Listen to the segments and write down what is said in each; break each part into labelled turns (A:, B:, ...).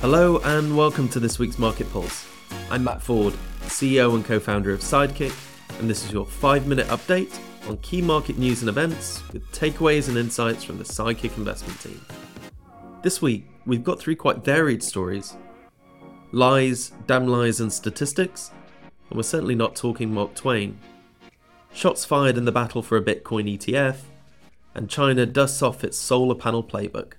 A: Hello and welcome to this week's Market Pulse. I'm Matt Ford, CEO and co founder of Sidekick, and this is your five minute update on key market news and events with takeaways and insights from the Sidekick investment team. This week, we've got three quite varied stories lies, damn lies, and statistics, and we're certainly not talking Mark Twain. Shots fired in the battle for a Bitcoin ETF, and China dusts off its solar panel playbook.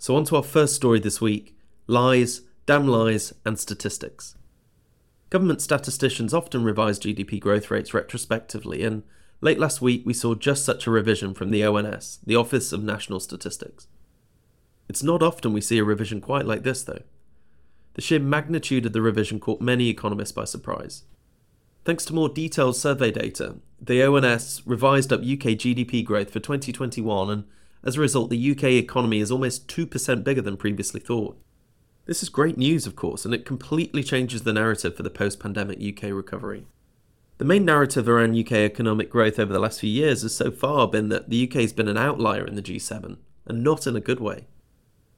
A: So, on to our first story this week lies, damn lies, and statistics. Government statisticians often revise GDP growth rates retrospectively, and late last week we saw just such a revision from the ONS, the Office of National Statistics. It's not often we see a revision quite like this, though. The sheer magnitude of the revision caught many economists by surprise. Thanks to more detailed survey data, the ONS revised up UK GDP growth for 2021 and as a result, the UK economy is almost 2% bigger than previously thought. This is great news, of course, and it completely changes the narrative for the post pandemic UK recovery. The main narrative around UK economic growth over the last few years has so far been that the UK has been an outlier in the G7, and not in a good way.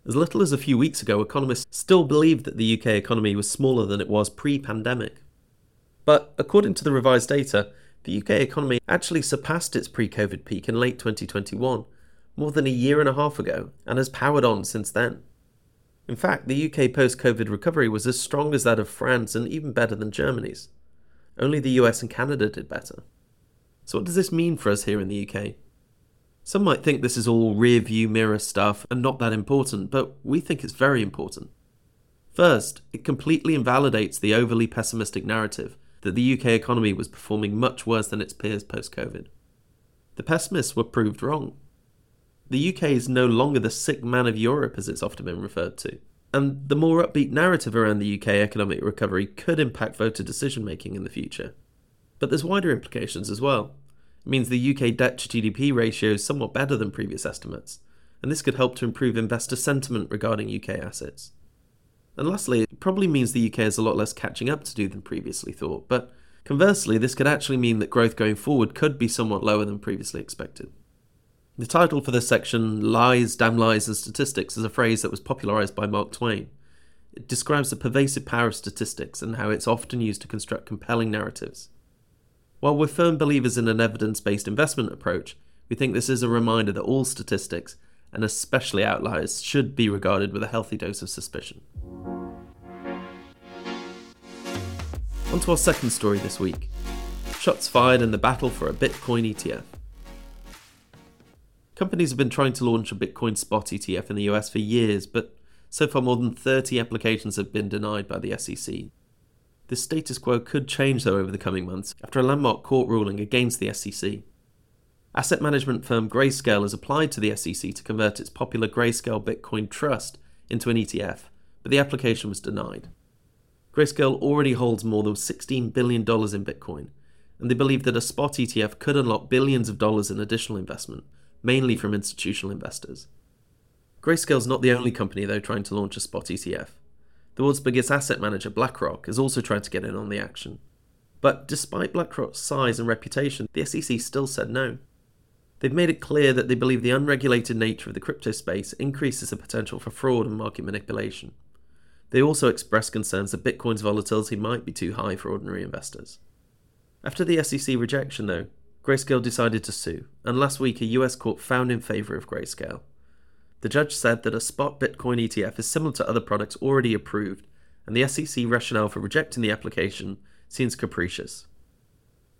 A: As little as a few weeks ago, economists still believed that the UK economy was smaller than it was pre pandemic. But according to the revised data, the UK economy actually surpassed its pre COVID peak in late 2021 more than a year and a half ago and has powered on since then. In fact, the UK post COVID recovery was as strong as that of France and even better than Germany's. Only the US and Canada did better. So, what does this mean for us here in the UK? Some might think this is all rear view mirror stuff and not that important, but we think it's very important. First, it completely invalidates the overly pessimistic narrative that the UK economy was performing much worse than its peers post COVID. The pessimists were proved wrong the UK is no longer the sick man of Europe as it's often been referred to. And the more upbeat narrative around the UK economic recovery could impact voter decision making in the future. But there's wider implications as well. It means the UK debt to GDP ratio is somewhat better than previous estimates, and this could help to improve investor sentiment regarding UK assets. And lastly, it probably means the UK has a lot less catching up to do than previously thought, but conversely, this could actually mean that growth going forward could be somewhat lower than previously expected. The title for this section, Lies, Damn Lies and Statistics, is a phrase that was popularized by Mark Twain. It describes the pervasive power of statistics and how it's often used to construct compelling narratives. While we're firm believers in an evidence based investment approach, we think this is a reminder that all statistics, and especially outliers, should be regarded with a healthy dose of suspicion. On to our second story this week shots fired in the battle for a Bitcoin ETF. Companies have been trying to launch a Bitcoin spot ETF in the US for years, but so far more than 30 applications have been denied by the SEC. This status quo could change, though, over the coming months after a landmark court ruling against the SEC. Asset management firm Grayscale has applied to the SEC to convert its popular Grayscale Bitcoin Trust into an ETF, but the application was denied. Grayscale already holds more than $16 billion in Bitcoin, and they believe that a spot ETF could unlock billions of dollars in additional investment, mainly from institutional investors. Grayscale's not the only company, though, trying to launch a spot ETF. The world's biggest asset manager, BlackRock, is also trying to get in on the action. But despite BlackRock's size and reputation, the SEC still said no. They've made it clear that they believe the unregulated nature of the crypto space increases the potential for fraud and market manipulation. They also expressed concerns that Bitcoin's volatility might be too high for ordinary investors. After the SEC rejection, though, Grayscale decided to sue, and last week a US court found in favor of Grayscale. The judge said that a spot Bitcoin ETF is similar to other products already approved, and the SEC rationale for rejecting the application seems capricious.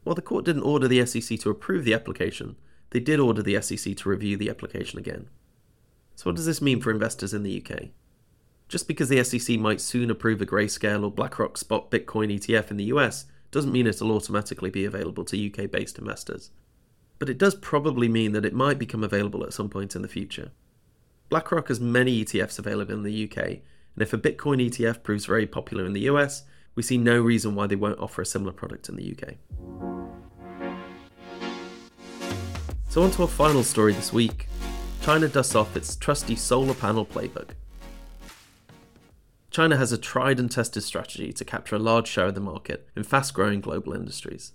A: While the court didn't order the SEC to approve the application, they did order the SEC to review the application again. So, what does this mean for investors in the UK? Just because the SEC might soon approve a Grayscale or BlackRock spot Bitcoin ETF in the US doesn't mean it'll automatically be available to UK based investors. But it does probably mean that it might become available at some point in the future. BlackRock has many ETFs available in the UK, and if a Bitcoin ETF proves very popular in the US, we see no reason why they won't offer a similar product in the UK. So, on to our final story this week China dusts off its trusty solar panel playbook. China has a tried and tested strategy to capture a large share of the market in fast growing global industries.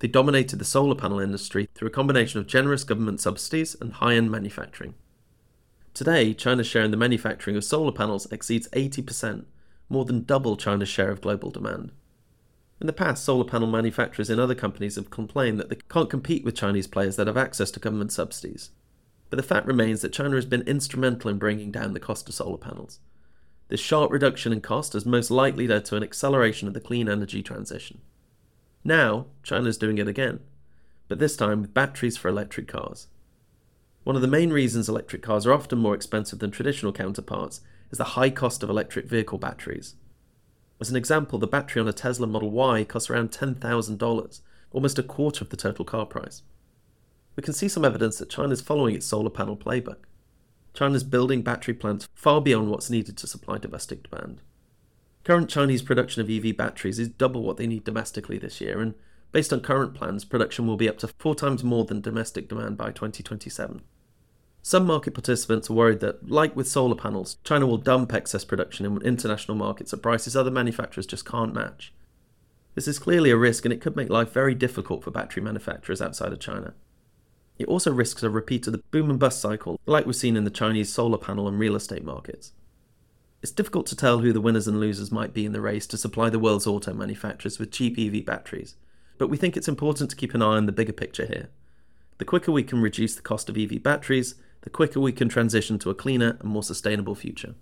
A: They dominated the solar panel industry through a combination of generous government subsidies and high end manufacturing. Today, China's share in the manufacturing of solar panels exceeds 80%, more than double China's share of global demand. In the past, solar panel manufacturers in other companies have complained that they can't compete with Chinese players that have access to government subsidies. But the fact remains that China has been instrumental in bringing down the cost of solar panels. This sharp reduction in cost has most likely led to an acceleration of the clean energy transition. Now, China is doing it again, but this time with batteries for electric cars. One of the main reasons electric cars are often more expensive than traditional counterparts is the high cost of electric vehicle batteries. As an example, the battery on a Tesla Model Y costs around $10,000, almost a quarter of the total car price. We can see some evidence that China is following its solar panel playbook. China is building battery plants far beyond what's needed to supply domestic demand. Current Chinese production of EV batteries is double what they need domestically this year, and based on current plans, production will be up to four times more than domestic demand by 2027. Some market participants are worried that, like with solar panels, China will dump excess production in international markets at prices other manufacturers just can't match. This is clearly a risk and it could make life very difficult for battery manufacturers outside of China. It also risks a repeat of the boom and bust cycle, like we've seen in the Chinese solar panel and real estate markets. It's difficult to tell who the winners and losers might be in the race to supply the world's auto manufacturers with cheap EV batteries, but we think it's important to keep an eye on the bigger picture here. The quicker we can reduce the cost of EV batteries, the quicker we can transition to a cleaner and more sustainable future.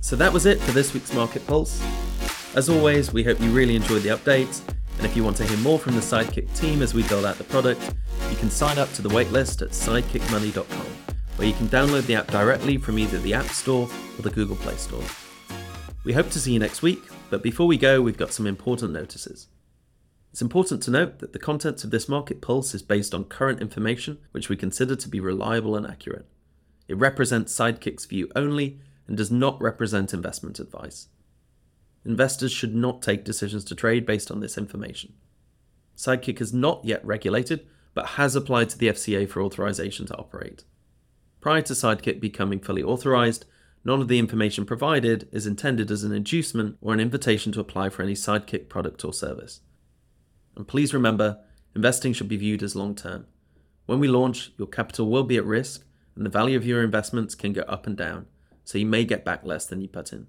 A: So that was it for this week's Market Pulse. As always, we hope you really enjoyed the updates, and if you want to hear more from the Sidekick team as we build out the product, you can sign up to the waitlist at sidekickmoney.com, where you can download the app directly from either the App Store or the Google Play Store. We hope to see you next week, but before we go, we've got some important notices. It's important to note that the contents of this market pulse is based on current information which we consider to be reliable and accurate. It represents Sidekick's view only and does not represent investment advice. Investors should not take decisions to trade based on this information. Sidekick is not yet regulated, but has applied to the FCA for authorization to operate. Prior to Sidekick becoming fully authorized, none of the information provided is intended as an inducement or an invitation to apply for any Sidekick product or service. And please remember, investing should be viewed as long term. When we launch, your capital will be at risk and the value of your investments can go up and down, so you may get back less than you put in.